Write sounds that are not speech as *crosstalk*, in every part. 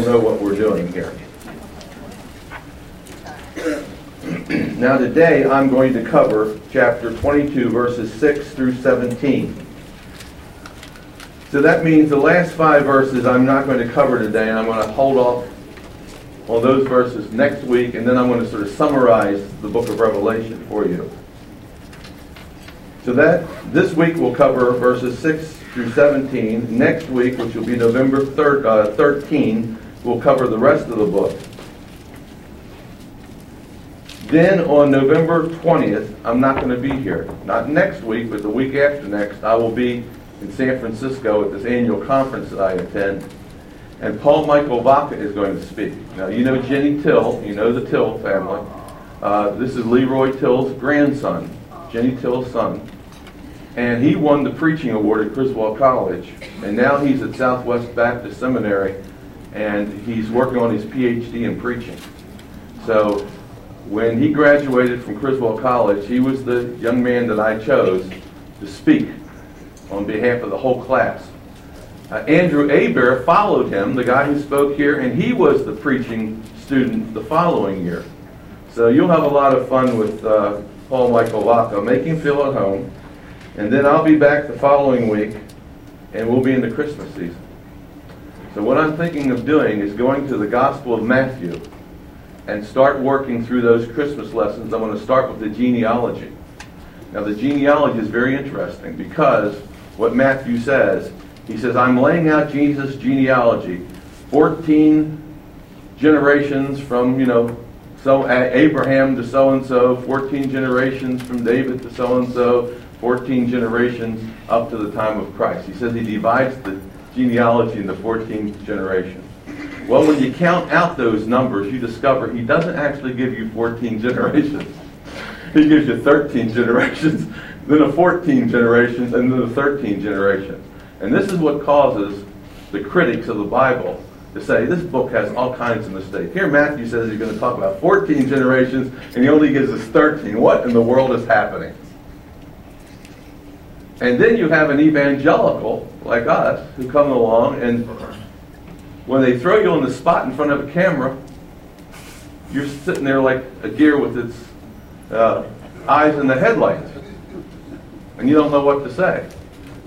you'll know what we're doing here. *clears throat* Now, today I'm going to cover chapter 22, verses 6 through 17. So that means the last five verses I'm not going to cover today, and I'm going to hold off on those verses next week, and then I'm going to sort of summarize the book of Revelation for you. So that this week we'll cover verses 6 through 17. Next week, which will be November 3rd, uh, 13, we'll cover the rest of the book. Then on November 20th, I'm not going to be here. Not next week, but the week after next, I will be in San Francisco at this annual conference that I attend. And Paul Michael Vaca is going to speak. Now, you know Jenny Till, you know the Till family. Uh, this is Leroy Till's grandson, Jenny Till's son. And he won the preaching award at Criswell College. And now he's at Southwest Baptist Seminary, and he's working on his PhD in preaching. So when he graduated from Criswell College, he was the young man that I chose to speak on behalf of the whole class. Uh, Andrew Aber followed him, the guy who spoke here, and he was the preaching student the following year. So you'll have a lot of fun with uh, Paul Michael Vaca. Make him feel at home. And then I'll be back the following week, and we'll be in the Christmas season. So what I'm thinking of doing is going to the Gospel of Matthew and start working through those Christmas lessons. I'm going to start with the genealogy. Now, the genealogy is very interesting because what Matthew says, he says, I'm laying out Jesus' genealogy. 14 generations from, you know, so Abraham to so and so, 14 generations from David to so and so, 14 generations up to the time of Christ. He says he divides the genealogy in the 14th generation. Well, when you count out those numbers, you discover he doesn't actually give you 14 *laughs* generations. He gives you 13 *laughs* generations, then a 14 generations, and then a 13 generations. And this is what causes the critics of the Bible to say this book has all kinds of mistakes. Here, Matthew says he's going to talk about 14 generations, and he only gives us 13. What in the world is happening? And then you have an evangelical like us who come along and when they throw you on the spot in front of a camera, you're sitting there like a deer with its uh, eyes in the headlights. And you don't know what to say.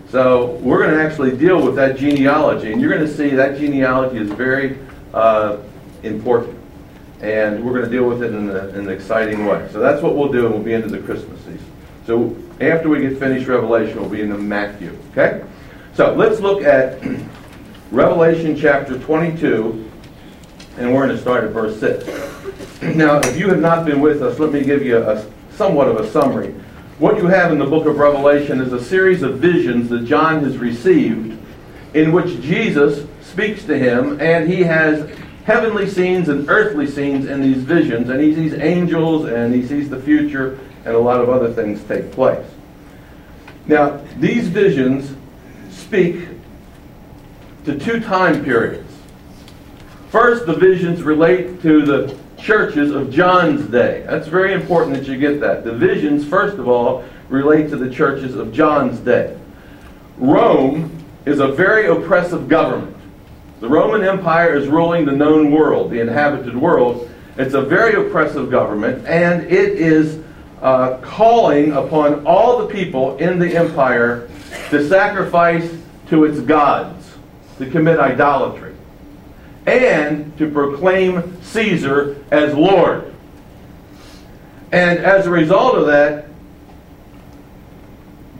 So we're going to actually deal with that genealogy. And you're going to see that genealogy is very uh, important. And we're going to deal with it in, in an exciting way. So that's what we'll do, and we'll be into the Christmas season. So after we get finished Revelation, we'll be in the Matthew. Okay? So let's look at *clears throat* Revelation chapter 22, and we're going to start at verse 6. *clears throat* Now, if you have not been with us, let me give you a, somewhat of a summary. What you have in the book of Revelation is a series of visions that John has received in which Jesus speaks to him, and he has heavenly scenes and earthly scenes in these visions, and he sees angels and he sees the future, and a lot of other things take place. Now, these visions speak to two time periods. First, the visions relate to the churches of John's day. That's very important that you get that. The visions, first of all, relate to the churches of John's day. Rome is a very oppressive government. The Roman Empire is ruling the known world, the inhabited world. It's a very oppressive government, and it is uh, calling upon all the people in the empire to sacrifice to its gods to commit idolatry and to proclaim Caesar as Lord. And as a result of that,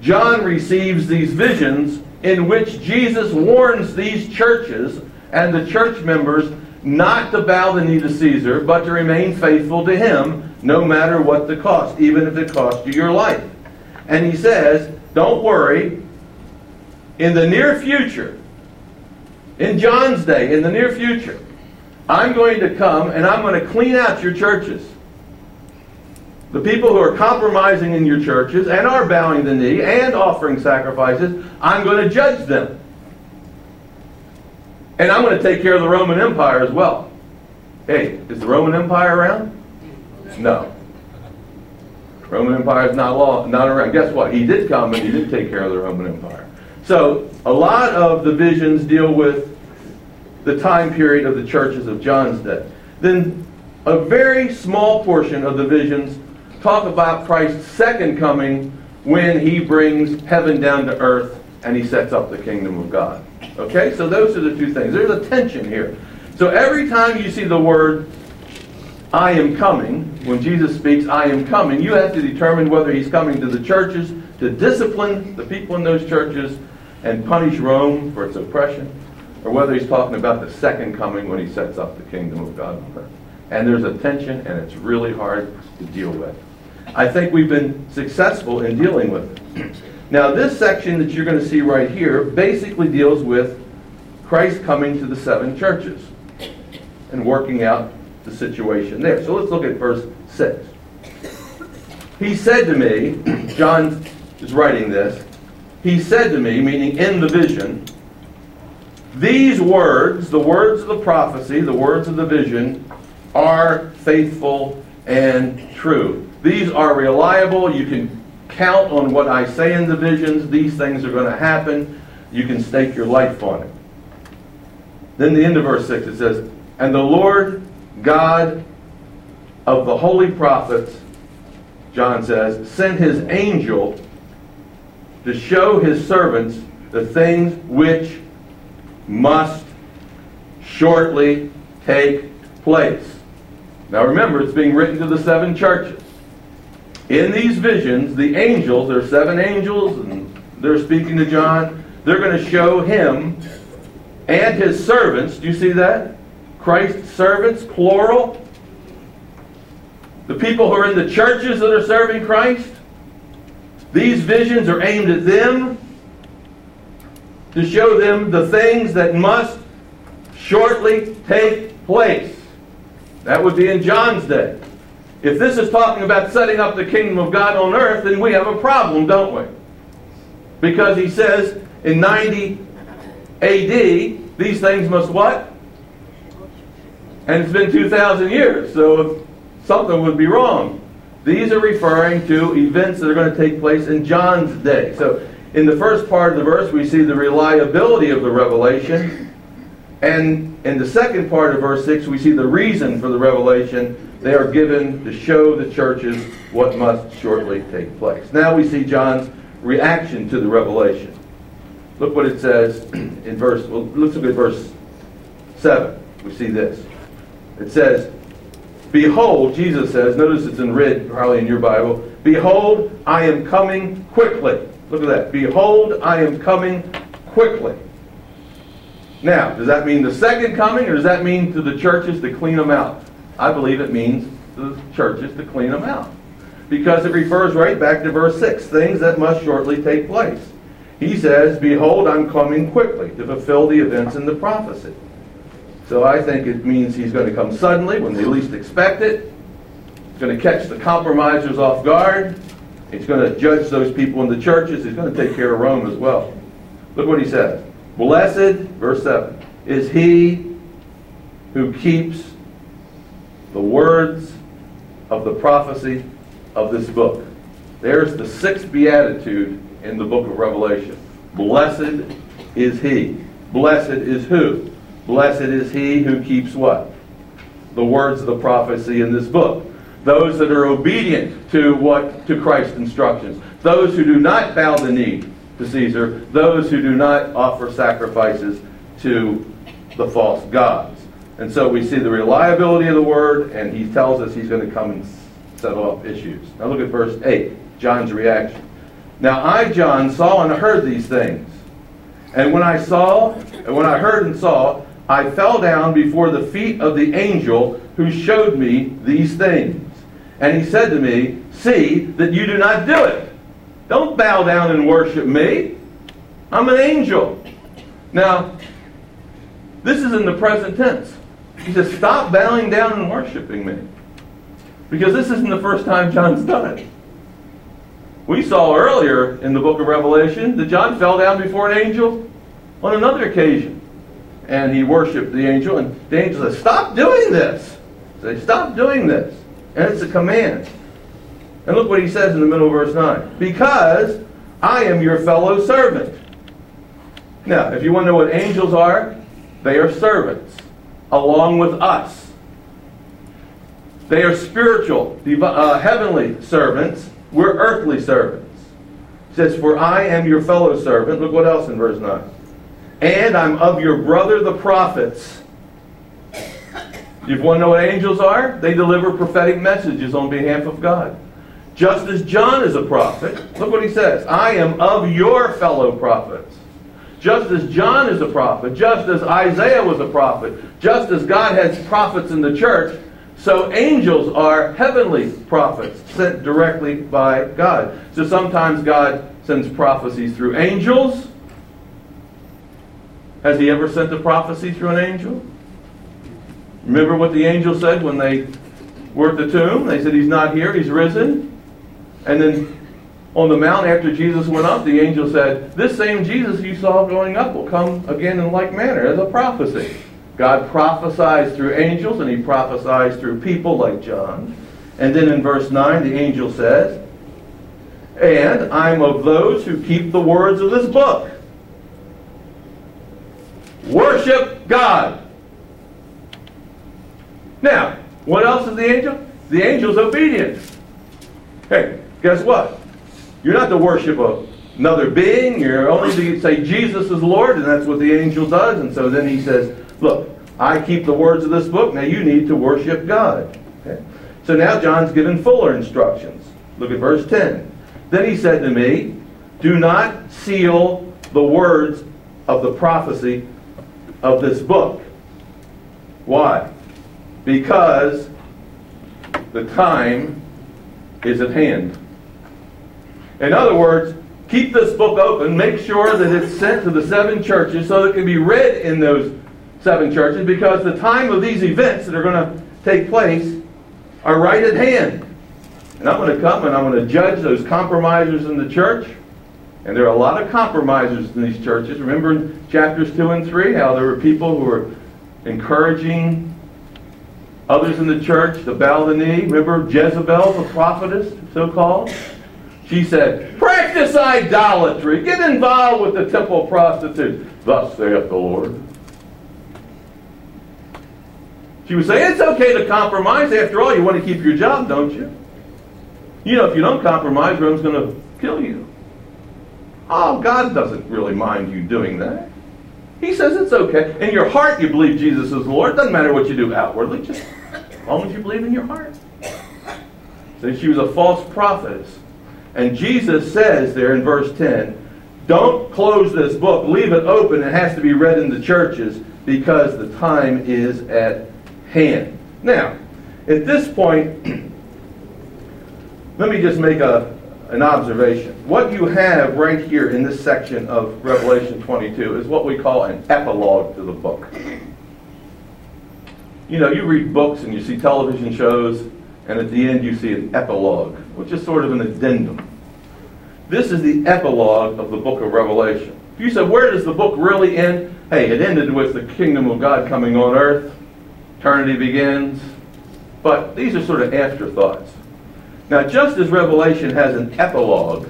John receives these visions in which Jesus warns these churches and the church members not to bow the knee to Caesar, but to remain faithful to him no matter what the cost, even if it costs you your life. And he says, don't worry, in the near future, in John's day, in the near future, I'm going to come and I'm going to clean out your churches. The people who are compromising in your churches and are bowing the knee and offering sacrifices, I'm going to judge them. And I'm going to take care of the Roman Empire as well. Hey, is the Roman Empire around? No. Roman Empire is not law, not around. Guess what? He did come and he did take care of the Roman Empire. So a lot of the visions deal with the time period of the churches of John's day. Then a very small portion of the visions talk about Christ's second coming when he brings heaven down to earth and he sets up the kingdom of God. Okay, so those are the two things. There's a tension here. So every time you see the word I am coming, when Jesus speaks, I am coming, you have to determine whether he's coming to the churches to discipline the people in those churches and punish Rome for its oppression, or whether he's talking about the second coming when he sets up the kingdom of God on earth. And there's a tension, and it's really hard to deal with. I think we've been successful in dealing with it. Now, this section that you're going to see right here basically deals with Christ coming to the seven churches and working out the situation there. So let's look at verse 6. He said to me, John is writing this, he said to me, meaning in the vision, these words, the words of the prophecy, the words of the vision, are faithful and true. These are reliable. You can count on what I say in the visions. These things are going to happen. You can stake your life on it. Then the end of verse 6 it says, And the Lord God of the holy prophets, John says, sent his angel to show his servants the things which must shortly take place. Now remember, it's being written to the seven churches. In these visions, the angels, there are seven angels, and they're speaking to John. They're going to show him and his servants. Do you see that? Christ's servants, plural. The people who are in the churches that are serving Christ. These visions are aimed at them to show them the things that must shortly take place. That would be in John's day. If this is talking about setting up the kingdom of God on earth, then we have a problem, don't we? Because he says in 90 AD, these things must what? And it's been 2,000 years, so something would be wrong. These are referring to events that are going to take place in John's day. So in the first part of the verse, we see the reliability of the revelation. And in the second part of verse 6, we see the reason for the revelation. They are given to show the churches what must shortly take place. Now we see John's reaction to the revelation. Look what it says *clears throat* in verse, well, let's look at verse 7. We see this. It says, Behold, Jesus says, notice it's in red, probably in your Bible, Behold, I am coming quickly. Look at that. Behold, I am coming quickly. Now, does that mean the second coming, or does that mean to the churches to clean them out? I believe it means the churches to clean them out. Because it refers right back to verse 6 things that must shortly take place. He says, Behold, I'm coming quickly to fulfill the events in the prophecy. So I think it means he's going to come suddenly when they least expect it. He's going to catch the compromisers off guard. He's going to judge those people in the churches. He's going to take care of Rome as well. Look what he says. Blessed, verse 7, is he who keeps the words of the prophecy of this book. There's the sixth beatitude in the book of Revelation. Blessed is he. Blessed is who? Blessed is he who keeps what? The words of the prophecy in this book. Those that are obedient to what to Christ's instructions. Those who do not bow the knee to Caesar. Those who do not offer sacrifices to the false gods. And so we see the reliability of the word, and he tells us he's going to come and settle up issues. Now look at verse 8, John's reaction. Now I, John, saw and heard these things. And when I saw, and when I heard and saw, I fell down before the feet of the angel who showed me these things. And he said to me, See that you do not do it. Don't bow down and worship me. I'm an angel. Now, this is in the present tense. He says, Stop bowing down and worshiping me. Because this isn't the first time John's done it. We saw earlier in the book of Revelation that John fell down before an angel on another occasion and he worshiped the angel. And the angel said, Stop doing this. Say, Stop doing this. And it's a command. And look what he says in the middle of verse 9. Because I am your fellow servant. Now, if you want to know what angels are, They are servants, along with us. They are spiritual, uh, heavenly servants. We're earthly servants. It says, For I am your fellow servant. Look what else in verse 9. And I'm of your brother the prophets. You want to know what angels are? They deliver prophetic messages on behalf of God. Just as John is a prophet, look what he says I am of your fellow prophets. Just as John is a prophet, just as Isaiah was a prophet, just as God has prophets in the church, so angels are heavenly prophets sent directly by God. So sometimes God sends prophecies through angels. Has he ever sent a prophecy through an angel? Remember what the angel said when they were at the tomb? They said, He's not here, He's risen. And then on the mount after Jesus went up, the angel said, This same Jesus you saw going up will come again in like manner as a prophecy. God prophesies through angels and he prophesies through people like John. And then in verse 9, the angel says, And I'm of those who keep the words of this book. Worship God. Now, what else is the angel? The angel's obedient. Hey, guess what? You're not to worship of another being. You're only to say Jesus is Lord, and that's what the angel does. And so then he says, Look, I keep the words of this book. Now you need to worship God. Okay? So now John's given fuller instructions. Look at verse 10. Then he said to me, Do not seal the words of the prophecy of this book. Why? because the time is at hand. In other words, keep this book open, make sure that it's sent to the seven churches so that it can be read in those seven churches because the time of these events that are going to take place are right at hand. And I'm going to come and I'm going to judge those compromisers in the church. And there are a lot of compromisers in these churches. Remember in chapters 2 and 3 how there were people who were encouraging Others in the church, the bow the knee. Remember Jezebel, the prophetess, so called? She said, Practice idolatry. Get involved with the temple prostitutes. Thus saith the Lord. She would say, It's okay to compromise. After all, you want to keep your job, don't you? You know, if you don't compromise, Rome's going to kill you. Oh, God doesn't really mind you doing that. He says it's okay. In your heart, you believe Jesus is Lord. Doesn't matter what you do outwardly, just as long as you believe in your heart. So she was a false prophetess. And Jesus says there in verse 10, don't close this book. Leave it open. It has to be read in the churches because the time is at hand. Now, at this point, *clears throat* let me just make a, an observation. What you have right here in this section of Revelation 22 is what we call an epilogue to the book. You know, you read books and you see television shows, and at the end you see an epilogue, which is sort of an addendum. This is the epilogue of the book of Revelation. If you said, where does the book really end? Hey, it ended with the kingdom of God coming on earth. Eternity begins. But these are sort of afterthoughts. Now, just as Revelation has an epilogue,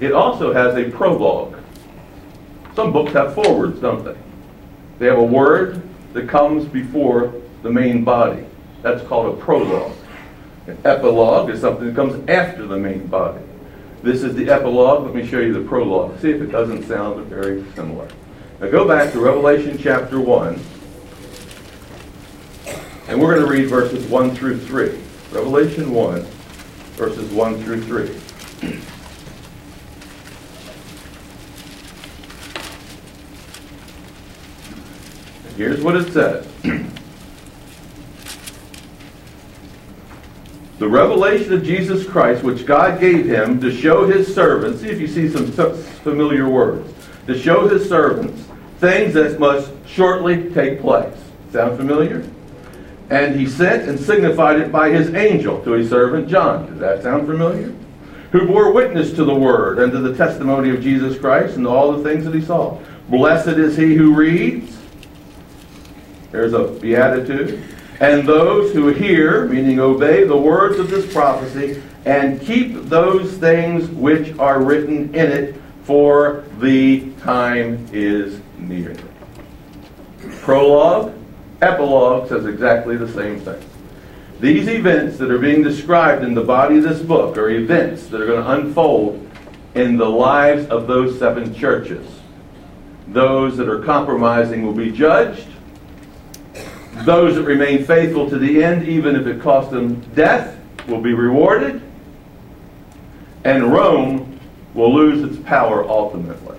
it also has a prologue. Some books have forewords, don't they? They have a word that comes before the main body. That's called a prologue. An epilogue is something that comes after the main body. This is the epilogue. Let me show you the prologue. See if it doesn't sound very similar. Now go back to Revelation chapter 1, and we're going to read verses 1 through 3. Revelation 1, verses 1 through 3. Here's what it says. *clears throat* the revelation of Jesus Christ, which God gave him to show his servants, see if you see some familiar words, to show his servants things that must shortly take place. Sound familiar? And he sent and signified it by his angel to his servant John. Does that sound familiar? Who bore witness to the word and to the testimony of Jesus Christ and all the things that he saw. Blessed is he who reads. There's a beatitude. And those who hear, meaning obey, the words of this prophecy and keep those things which are written in it, for the time is near. Prologue, epilogue says exactly the same thing. These events that are being described in the body of this book are events that are going to unfold in the lives of those seven churches. Those that are compromising will be judged. Those that remain faithful to the end, even if it costs them death, will be rewarded. And Rome will lose its power ultimately.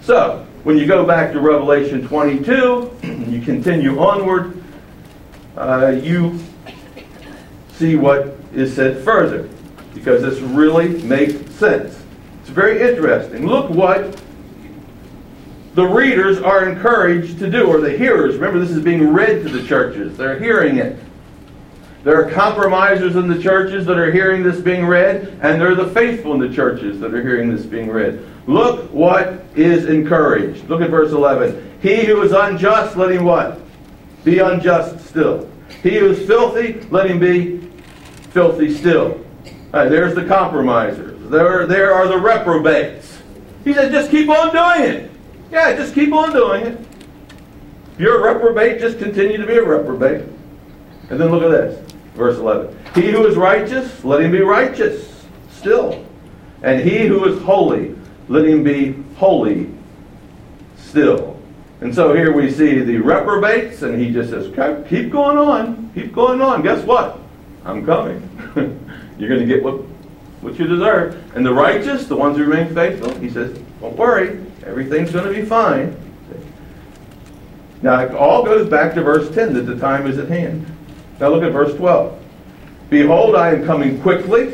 So, when you go back to Revelation 22, and you continue onward, uh, you see what is said further, because this really makes sense. It's very interesting. Look what the readers are encouraged to do, or the hearers. Remember, this is being read to the churches. They're hearing it. There are compromisers in the churches that are hearing this being read, and there are the faithful in the churches that are hearing this being read. Look what is encouraged. Look at verse 11. He who is unjust, let him what? Be unjust still. He who is filthy, let him be filthy still. Right, there's the compromisers. There, there are the reprobates. He said, just keep on doing it. Yeah, just keep on doing it. If you're a reprobate, just continue to be a reprobate. And then look at this. Verse 11. He who is righteous, let him be righteous still. And he who is holy, let him be holy still. And so here we see the reprobates, and he just says, keep going on, keep going on. Guess what? I'm coming. *laughs* You're going to get what, what you deserve. And the righteous, the ones who remain faithful, he says, don't worry, everything's going to be fine. Now, it all goes back to verse 10 that the time is at hand. Now look at verse 12. Behold, I am coming quickly,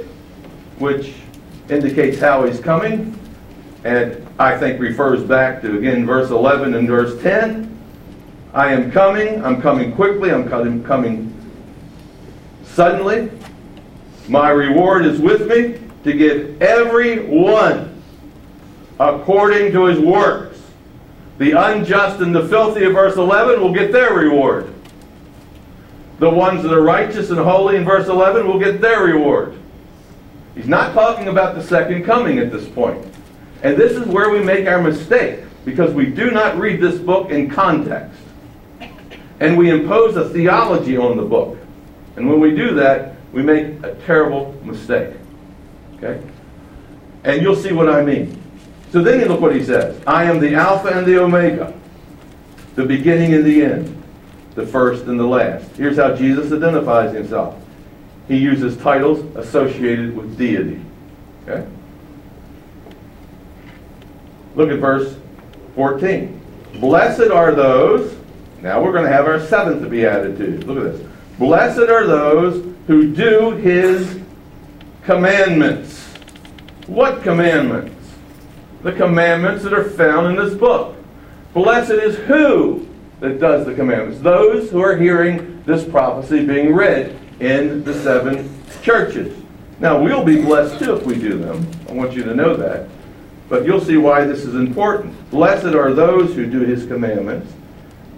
which indicates how he's coming, and I think refers back to, again, verse 11 and verse 10. I am coming, I'm coming quickly, I'm coming suddenly. My reward is with me to give every one according to his works. The unjust and the filthy of verse 11 will get their reward. The ones that are righteous and holy in verse 11 will get their reward. He's not talking about the second coming at this point. And this is where we make our mistake because we do not read this book in context. And we impose a theology on the book. And when we do that, we make a terrible mistake. Okay? And you'll see what I mean. So then you look what he says I am the Alpha and the Omega, the beginning and the end the first and the last. Here's how Jesus identifies himself. He uses titles associated with deity. Okay? Look at verse 14. Blessed are those, now we're going to have our seventh beatitude. Look at this. Blessed are those who do his commandments. What commandments? The commandments that are found in this book. Blessed is who? that does the commandments. Those who are hearing this prophecy being read in the seven churches. Now, we'll be blessed too if we do them. I want you to know that. But you'll see why this is important. Blessed are those who do his commandments,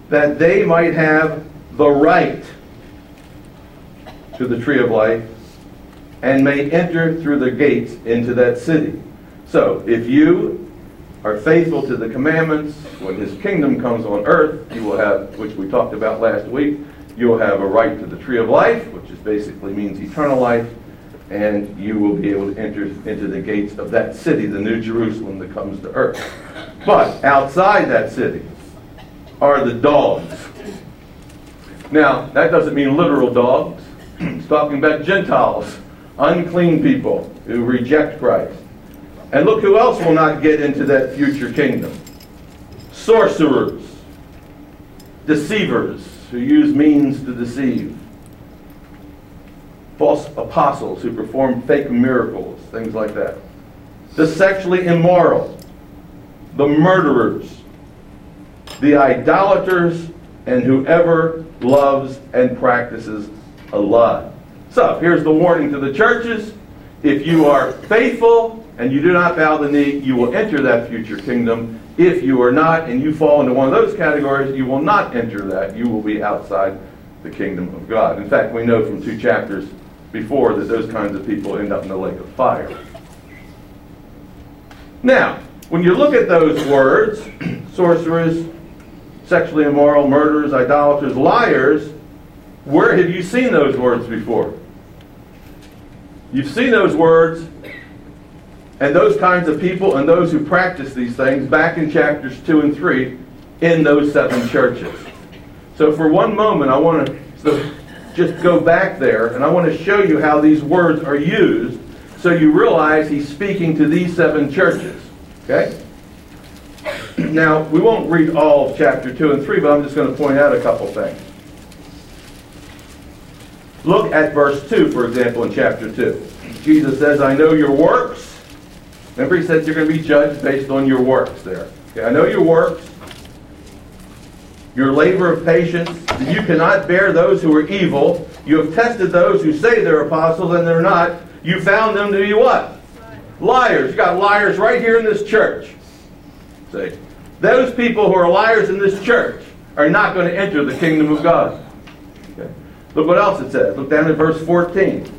that they might have the right to the tree of life and may enter through the gates into that city. So, if you are faithful to the commandments, when his kingdom comes on earth, you will have, which we talked about last week, you will have a right to the tree of life, which is basically means eternal life, and you will be able to enter into the gates of that city, the New Jerusalem that comes to earth. But outside that city are the dogs. Now, that doesn't mean literal dogs. it's talking about Gentiles, unclean people who reject Christ. And look who else will not get into that future kingdom sorcerers, deceivers who use means to deceive, false apostles who perform fake miracles, things like that, the sexually immoral, the murderers, the idolaters, and whoever loves and practices a lie. So here's the warning to the churches. If you are faithful and you do not bow the knee, you will enter that future kingdom. If you are not, and you fall into one of those categories, you will not enter that. You will be outside the kingdom of God. In fact, we know from two chapters before that those kinds of people end up in the lake of fire. Now, when you look at those words, *clears throat* sorcerers, sexually immoral, murderers, idolaters, liars. Where have you seen those words before? You've seen those words and those kinds of people and those who practice these things back in chapters 2 and 3 in those seven churches. So for one moment, I want to just go back there and I want to show you how these words are used so you realize he's speaking to these seven churches. Okay? *clears throat* Now, we won't read all of chapter 2 and 3, but I'm just going to point out a couple things. Look at verse 2, for example, in chapter 2. Jesus says, I know your works. Remember, he says you're going to be judged based on your works there. Okay, I know your works, your labor of patience, you cannot bear those who are evil. You have tested those who say they're apostles and they're not. You found them to be what? Liars. You got liars right here in this church. See? Those people who are liars in this church are not going to enter the kingdom of God. Okay. Look what else it says. Look down at verse 14.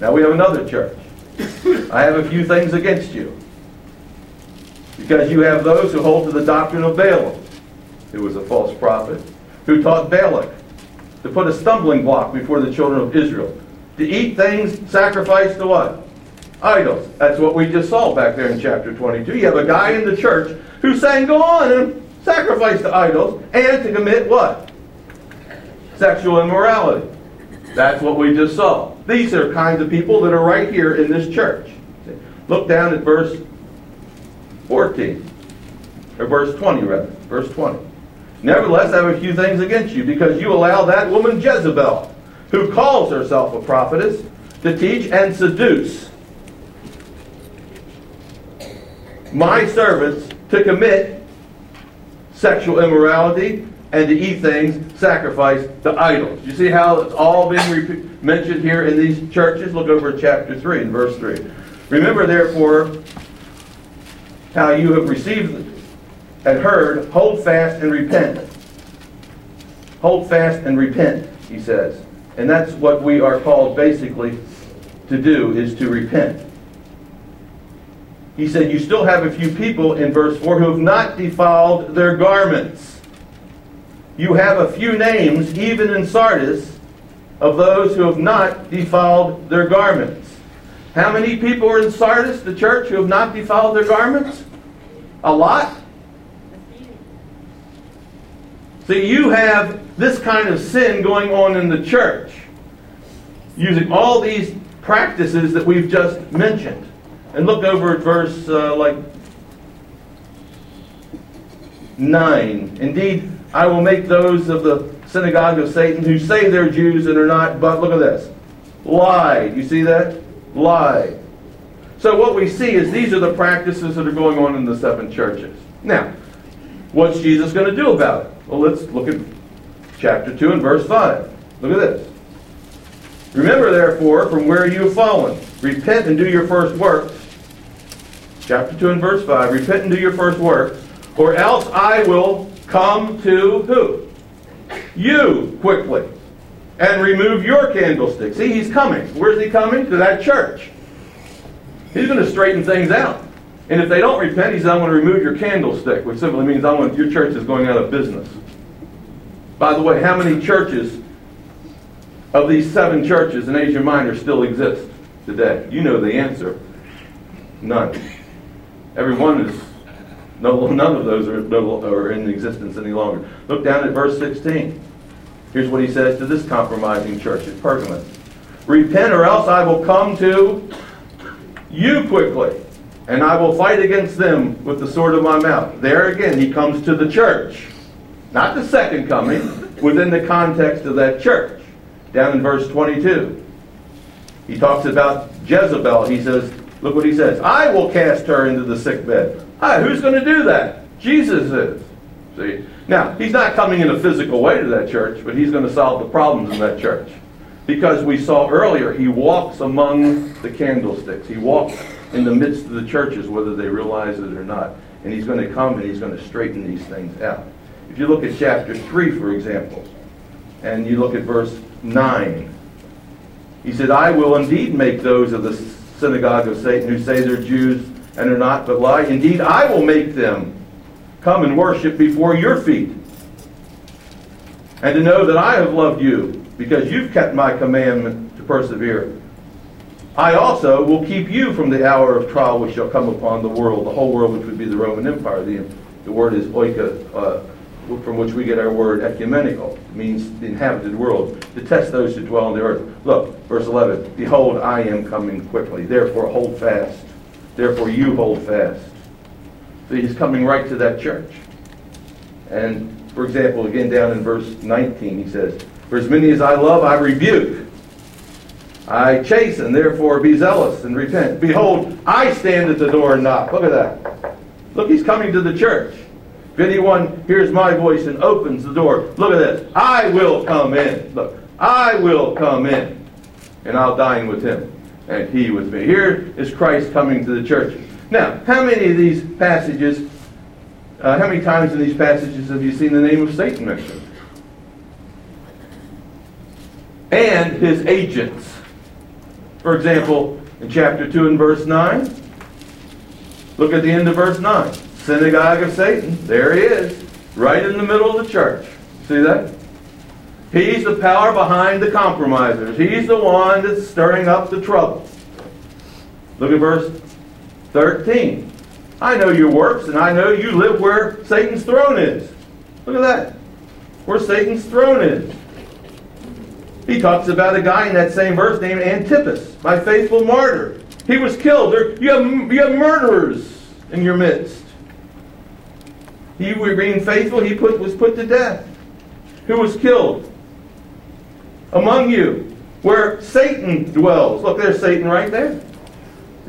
Now we have another church. I have a few things against you. Because you have those who hold to the doctrine of Balaam, who was a false prophet, who taught Balak to put a stumbling block before the children of Israel, to eat things sacrificed to what? Idols. That's what we just saw back there in chapter 22. You have a guy in the church who's saying, go on and sacrifice to idols and to commit what? Sexual immorality. That's what we just saw. These are kinds of people that are right here in this church. Look down at verse 14. Or verse 20, rather. Verse 20. Nevertheless, I have a few things against you, because you allow that woman Jezebel, who calls herself a prophetess, to teach and seduce my servants to commit sexual immorality and to eat things sacrificed to idols. You see how it's all being mentioned here in these churches? Look over at chapter 3 and verse 3. Remember, therefore, how you have received and heard, hold fast and repent. Hold fast and repent, he says. And that's what we are called basically to do, is to repent. He said, You still have a few people in verse 4 who have not defiled their garments. You have a few names, even in Sardis, of those who have not defiled their garments. How many people are in Sardis, the church, who have not defiled their garments? A lot? See, you have this kind of sin going on in the church, using all these practices that we've just mentioned. And look over at verse uh, like 9. Indeed, I will make those of the synagogue of Satan who say they're Jews and are not, but look at this. Lied. You see that? Lied. So what we see is these are the practices that are going on in the seven churches. Now, what's Jesus going to do about it? Well, let's look at chapter 2 and verse 5. Look at this. Remember, therefore, from where you have fallen, repent and do your first works. Chapter 2 and verse 5. Repent and do your first works, or else I will come to who? You quickly. And remove your candlestick. See, he's coming. Where's he coming? To that church. He's going to straighten things out. And if they don't repent, he says, I'm going to remove your candlestick, which simply means I want your church is going out of business. By the way, how many churches of these seven churches in Asia Minor still exist today? You know the answer. None. Every one is no, none of those are, no, are in existence any longer. Look down at verse 16. Here's what he says to this compromising church at Pergamum. Repent or else I will come to you quickly, and I will fight against them with the sword of my mouth. There again, he comes to the church. Not the second coming, within the context of that church. Down in verse 22. He talks about Jezebel. He says, look what he says. I will cast her into the sick bed. Hi, who's going to do that? Jesus is. See? Now, he's not coming in a physical way to that church, but he's going to solve the problems in that church. Because we saw earlier, he walks among the candlesticks. He walks in the midst of the churches, whether they realize it or not. And he's going to come and he's going to straighten these things out. If you look at chapter 3, for example, and you look at verse 9, he said, I will indeed make those of the synagogue of Satan who say they're Jews and are not, but lie. Indeed, I will make them come and worship before your feet. And to know that I have loved you because you've kept my commandment to persevere. I also will keep you from the hour of trial which shall come upon the world, the whole world which would be the Roman Empire. The, the word is oika, uh, from which we get our word ecumenical. It means the inhabited world, to test those who dwell on the earth. Look, verse 11. Behold, I am coming quickly. Therefore, hold fast. Therefore, you hold fast. So he's coming right to that church. And, for example, again down in verse 19, he says, For as many as I love, I rebuke. I chasten, therefore be zealous and repent. Behold, I stand at the door and knock. Look at that. Look, he's coming to the church. If anyone hears my voice and opens the door, look at this. I will come in. Look, I will come in. And I'll dine with him and he with me. Here is Christ coming to the church. Now, how many of these passages, uh, how many times in these passages have you seen the name of Satan mentioned? And his agents. For example, in chapter 2 and verse 9, look at the end of verse 9 synagogue of Satan. There he is, right in the middle of the church. See that? He's the power behind the compromisers. He's the one that's stirring up the trouble. Look at verse 13. I know your works, and I know you live where Satan's throne is. Look at that. Where Satan's throne is. He talks about a guy in that same verse named Antipas, my faithful martyr. He was killed. You, have, you have murderers in your midst. He being faithful, he put, was put to death. Who was killed? Among you, where Satan dwells. Look, there's Satan right there.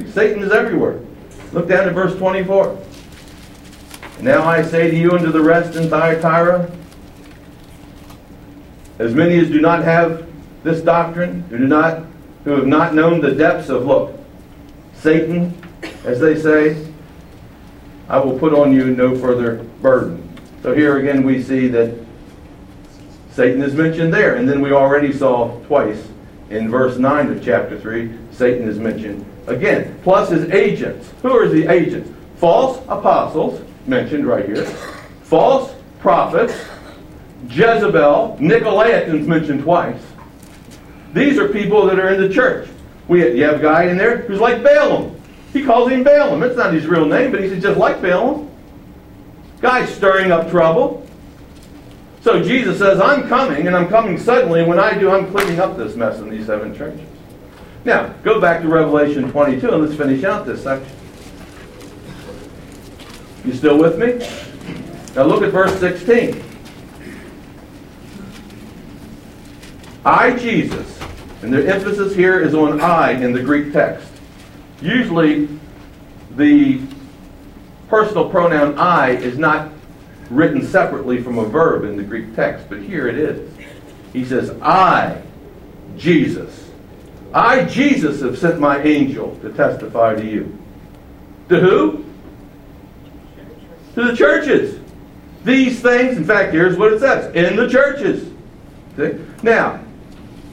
Satan is everywhere. Look down at verse 24. Now I say to you and to the rest in Thyatira, as many as do not have this doctrine, who do not, who have not known the depths of look, Satan, as they say, I will put on you no further burden. So here again we see that Satan is mentioned there. And then we already saw twice in verse 9 of chapter 3, Satan is mentioned again. Plus his agents. Who are the agents? False apostles, mentioned right here. False prophets. Jezebel. Nicolaitans mentioned twice. These are people that are in the church. We, you have a guy in there who's like Balaam. He calls him Balaam. It's not his real name, but he's just like Balaam. Guy's stirring up trouble. So Jesus says, I'm coming, and I'm coming suddenly, when I do, I'm cleaning up this mess in these seven churches. Now, go back to Revelation 22, and let's finish out this section. You still with me? Now look at verse 16. I, Jesus, and the emphasis here is on I in the Greek text. Usually, the personal pronoun I is not written separately from a verb in the Greek text, but here it is. He says, I, Jesus, I, Jesus, have sent my angel to testify to you. To who? To the churches. These things, in fact, here's what it says in the churches. See? Now,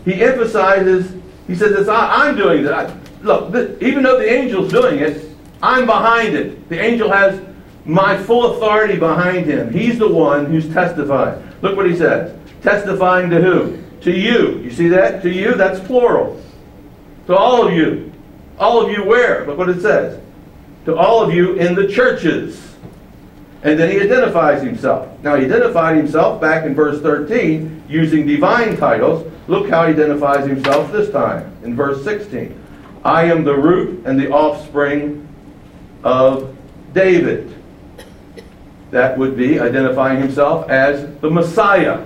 he emphasizes, he says, it's I, am doing that look, even though the angel's doing it, I'm behind it. The angel has my full authority behind him. He's the one who's testifying. Look what he says. Testifying to who? To you. You see that? To you, that's plural. To all of you. All of you where? Look what it says. To all of you in the churches. And then he identifies himself. Now, he identified himself back in verse 13 using divine titles. Look how he identifies himself this time in verse 16. I am the root and the offspring of David. That would be identifying himself as the Messiah.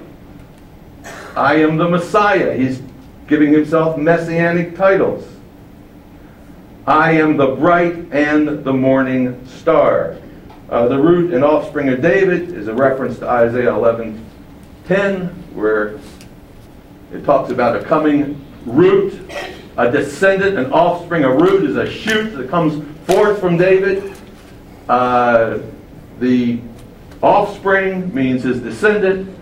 I am the Messiah. He's giving himself messianic titles. I am the bright and the morning star. Uh, the root and offspring of David is a reference to Isaiah 11 10, where it talks about a coming root a descendant, an offspring, a root is a shoot that comes forth from David. Uh, the offspring means his descendant.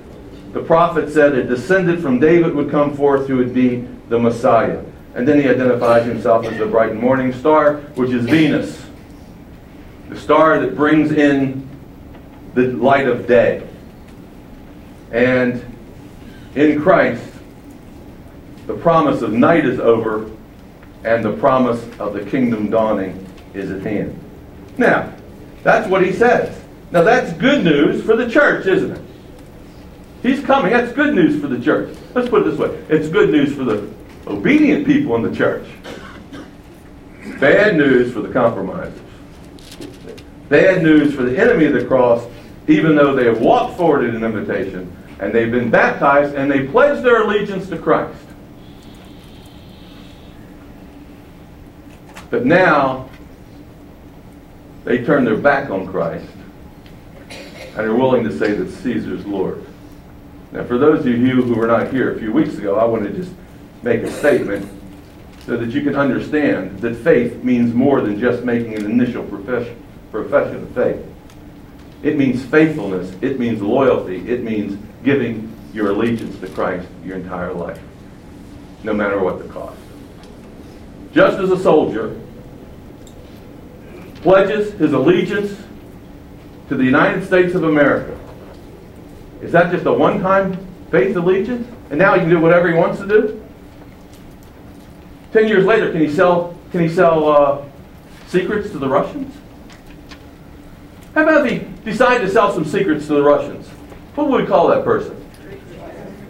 The prophet said a descendant from David would come forth who would be the Messiah. And then he identifies himself as the bright morning star, which is Venus. The star that brings in the light of day. And in Christ, the promise of night is over, and the promise of the kingdom dawning is at hand. Now, that's what he says. Now, that's good news for the church, isn't it? He's coming. That's good news for the church. Let's put it this way it's good news for the obedient people in the church, bad news for the compromisers. Bad news for the enemy of the cross, even though they have walked forward in an invitation and they've been baptized and they pledged their allegiance to Christ. But now they turn their back on Christ and are willing to say that Caesar's Lord. Now, for those of you who were not here a few weeks ago, I want to just make a statement so that you can understand that faith means more than just making an initial profession, profession of faith. It means faithfulness, it means loyalty, it means giving your allegiance to Christ your entire life, no matter what the cost. Just as a soldier pledges his allegiance to the United States of America, is that just a one time faith allegiance? And now he can do whatever he wants to do? Ten years later, can he sell, can he sell uh, secrets to the Russians? How about he decided to sell some secrets to the Russians? What would we call that person?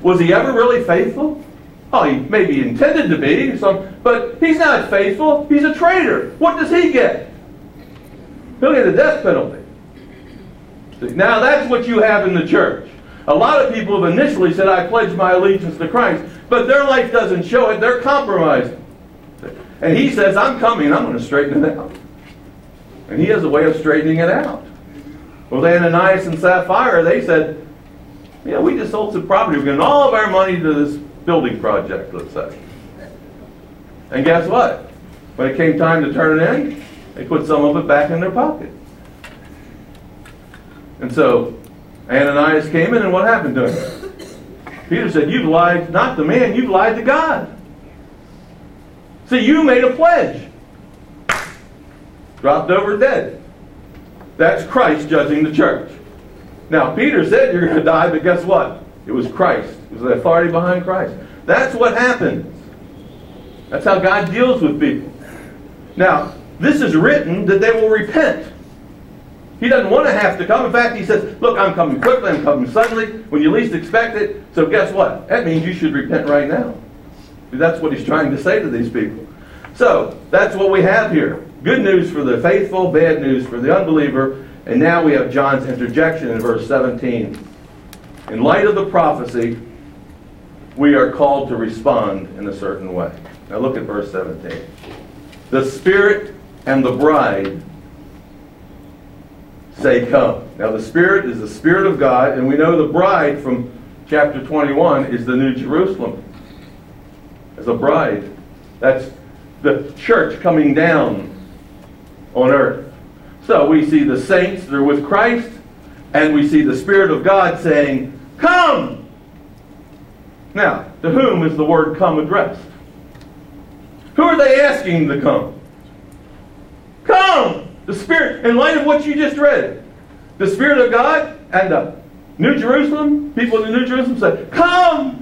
Was he ever really faithful? Oh, he maybe intended to be, some, but he's not faithful. He's a traitor. What does he get? He'll get the death penalty. Now that's what you have in the church. A lot of people have initially said, I pledge my allegiance to Christ, but their life doesn't show it. They're compromised. And he says, I'm coming, I'm going to straighten it out. And he has a way of straightening it out. Well, Ananias and Sapphira, they said, Yeah, we just sold some property. We're giving all of our money to this building project, let's say. And guess what? When it came time to turn it in, they put some of it back in their pocket. And so Ananias came in, and what happened to him? Peter said, You've lied not to man, you've lied to God. See, you made a pledge. Dropped over dead. That's Christ judging the church. Now, Peter said you're going to die, but guess what? It was Christ. It was the authority behind Christ. That's what happens. That's how God deals with people. Now, this is written that they will repent. He doesn't want to have to come. In fact, he says, Look, I'm coming quickly, I'm coming suddenly, when you least expect it. So guess what? That means you should repent right now. That's what he's trying to say to these people. So, that's what we have here. Good news for the faithful, bad news for the unbeliever. And now we have John's interjection in verse 17. In light of the prophecy, we are called to respond in a certain way. Now look at verse 17. The Spirit and the bride say, Come. Now, the Spirit is the Spirit of God, and we know the bride from chapter 21 is the New Jerusalem. As a bride, that's the church coming down on earth. So we see the saints that are with Christ, and we see the Spirit of God saying, Come! Now, to whom is the word come addressed? Who are they asking to come? Come! The Spirit, in light of what you just read, the Spirit of God and the New Jerusalem, people in the New Jerusalem said, Come!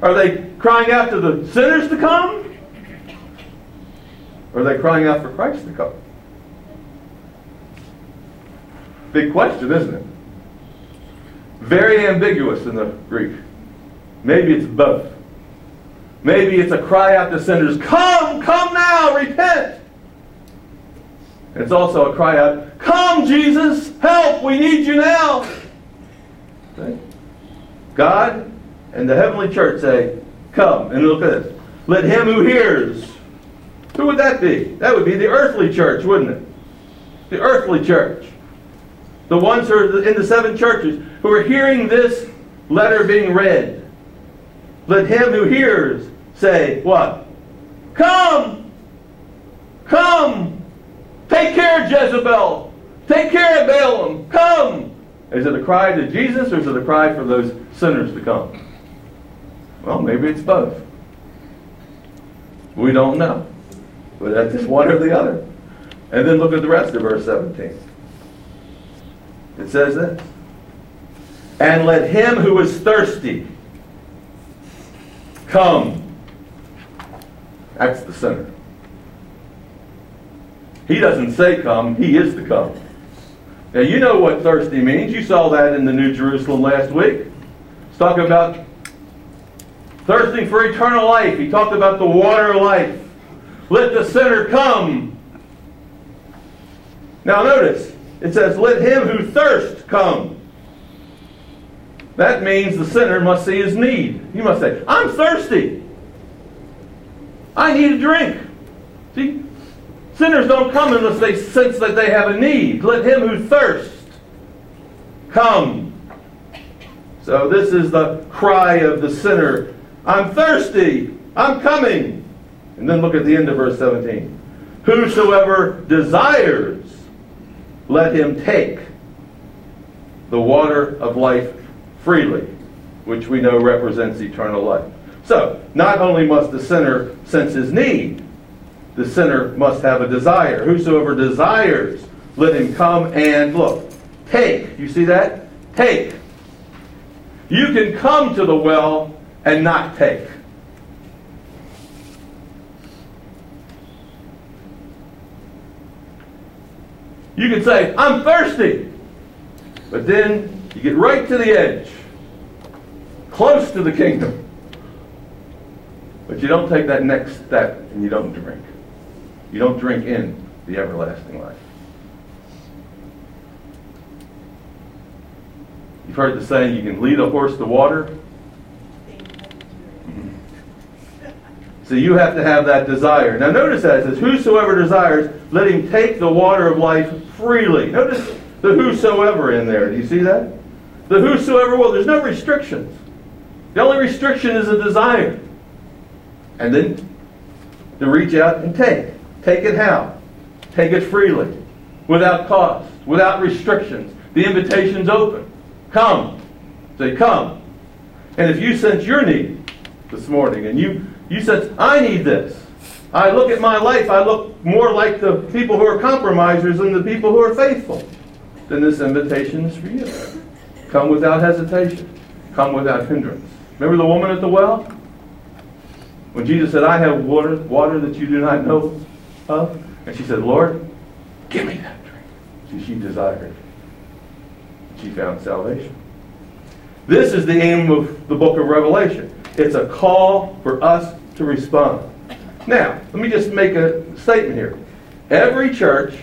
Are they crying out to the sinners to come? Or are they crying out for Christ to come? Big question, isn't it? Very ambiguous in the Greek. Maybe it's both. Maybe it's a cry out to sinners, Come, come now, repent. It's also a cry out, Come, Jesus, help, we need you now. Okay? God and the heavenly church say, Come, and look at this. Let him who hears. Who would that be? That would be the earthly church, wouldn't it? The earthly church. The ones who are in the seven churches who are hearing this letter being read. Let him who hears say, What? Come! Come! Take care of Jezebel! Take care of Balaam! Come! Is it a cry to Jesus or is it a cry for those sinners to come? Well, maybe it's both. We don't know. But that's just one or the other. And then look at the rest of verse 17. It says this And let him who is thirsty come. That's the sinner. He doesn't say come, he is the come. Now, you know what thirsty means. You saw that in the New Jerusalem last week. It's talking about thirsting for eternal life. He talked about the water of life. Let the sinner come. Now, notice, it says, Let him who thirsts come. That means the sinner must see his need. He must say, I'm thirsty. I need a drink. See, Sinners don't come unless they sense that they have a need. Let him who thirsts come. So this is the cry of the sinner. I'm thirsty. I'm coming. And then look at the end of verse 17. Whosoever desires, let him take the water of life freely, which we know represents eternal life. So, not only must the sinner sense his need, the sinner must have a desire. Whosoever desires, let him come and look. Take. You see that? Take. You can come to the well and not take. You can say, I'm thirsty. But then you get right to the edge, close to the kingdom. But you don't take that next step and you don't drink. You don't drink in the everlasting life. You've heard the saying, you can lead a horse to water. So you have to have that desire. Now notice that it says, Whosoever desires, let him take the water of life freely. Notice the whosoever in there. Do you see that? The whosoever will. There's no restrictions. The only restriction is a desire. And then to reach out and take. Take it how? Take it freely, without cost, without restrictions. The invitation's open. Come. Say, come. And if you sense your need this morning and you, you sense, I need this. I look at my life, I look more like the people who are compromisers than the people who are faithful. Then this invitation is for you. Come without hesitation. Come without hindrance. Remember the woman at the well? When Jesus said, I have water, water that you do not know of? And she said, Lord, give me that drink. See, she desired. She found salvation. This is the aim of the book of Revelation. It's a call for us to respond. Now, let me just make a statement here. Every church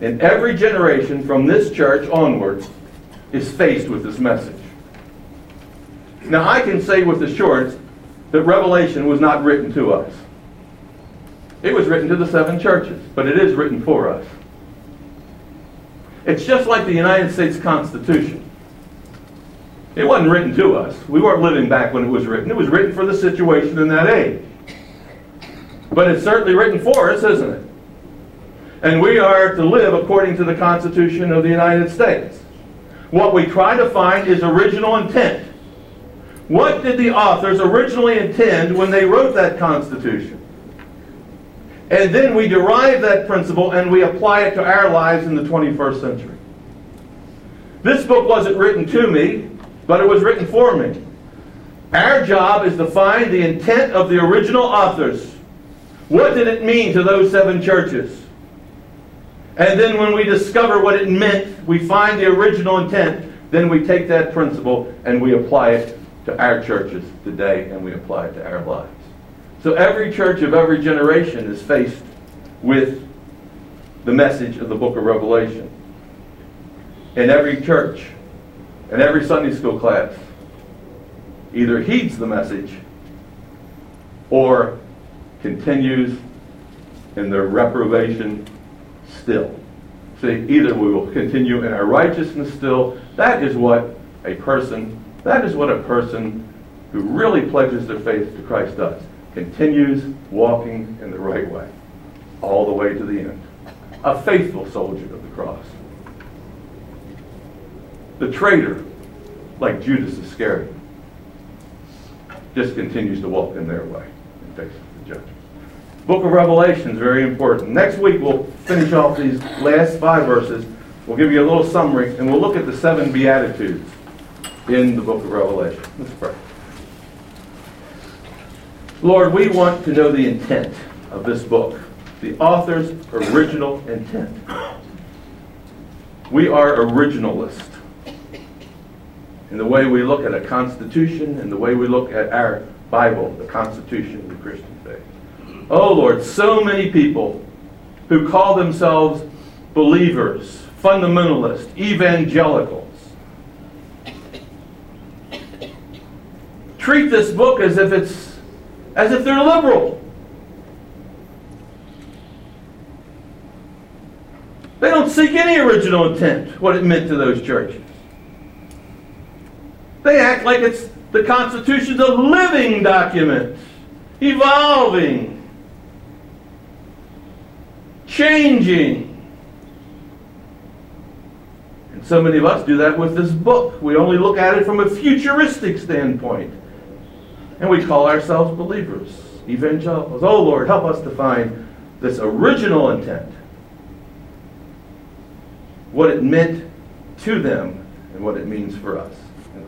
in every generation from this church onwards is faced with this message. Now, I can say with assurance that Revelation was not written to us. It was written to the seven churches, but it is written for us. It's just like the United States Constitution. It wasn't written to us. We weren't living back when it was written. It was written for the situation in that age. But it's certainly written for us, isn't it? And we are to live according to the Constitution of the United States. What we try to find is original intent. What did the authors originally intend when they wrote that Constitution? And then we derive that principle and we apply it to our lives in the 21st century. This book wasn't written to me, but it was written for me. Our job is to find the intent of the original authors. What did it mean to those seven churches? And then when we discover what it meant, we find the original intent, then we take that principle and we apply it to our churches today and we apply it to our lives. So every church of every generation is faced with the message of the book of Revelation. And every church and every Sunday school class either heeds the message or continues in their reprobation still. See, either we will continue in our righteousness still. That is what a person, that is what a person who really pledges their faith to Christ does continues walking in the right way, all the way to the end. A faithful soldier of the cross. The traitor, like Judas Iscariot, just continues to walk in their way and face the judgment. Book of Revelation is very important. Next week, we'll finish off these last five verses. We'll give you a little summary, and we'll look at the seven Beatitudes in the book of Revelation. Let's pray. Lord, we want to know the intent of this book, the author's original intent. We are originalists in the way we look at a constitution and the way we look at our Bible, the Constitution of the Christian faith. Oh Lord, so many people who call themselves believers, fundamentalists, evangelicals, treat this book as if it's as if they're liberal. They don't seek any original intent, what it meant to those churches. They act like it's the Constitution's a living document, evolving, changing. And so many of us do that with this book. We only look at it from a futuristic standpoint. And we call ourselves believers, evangelicals. Oh Lord, help us to find this original intent, what it meant to them, and what it means for us.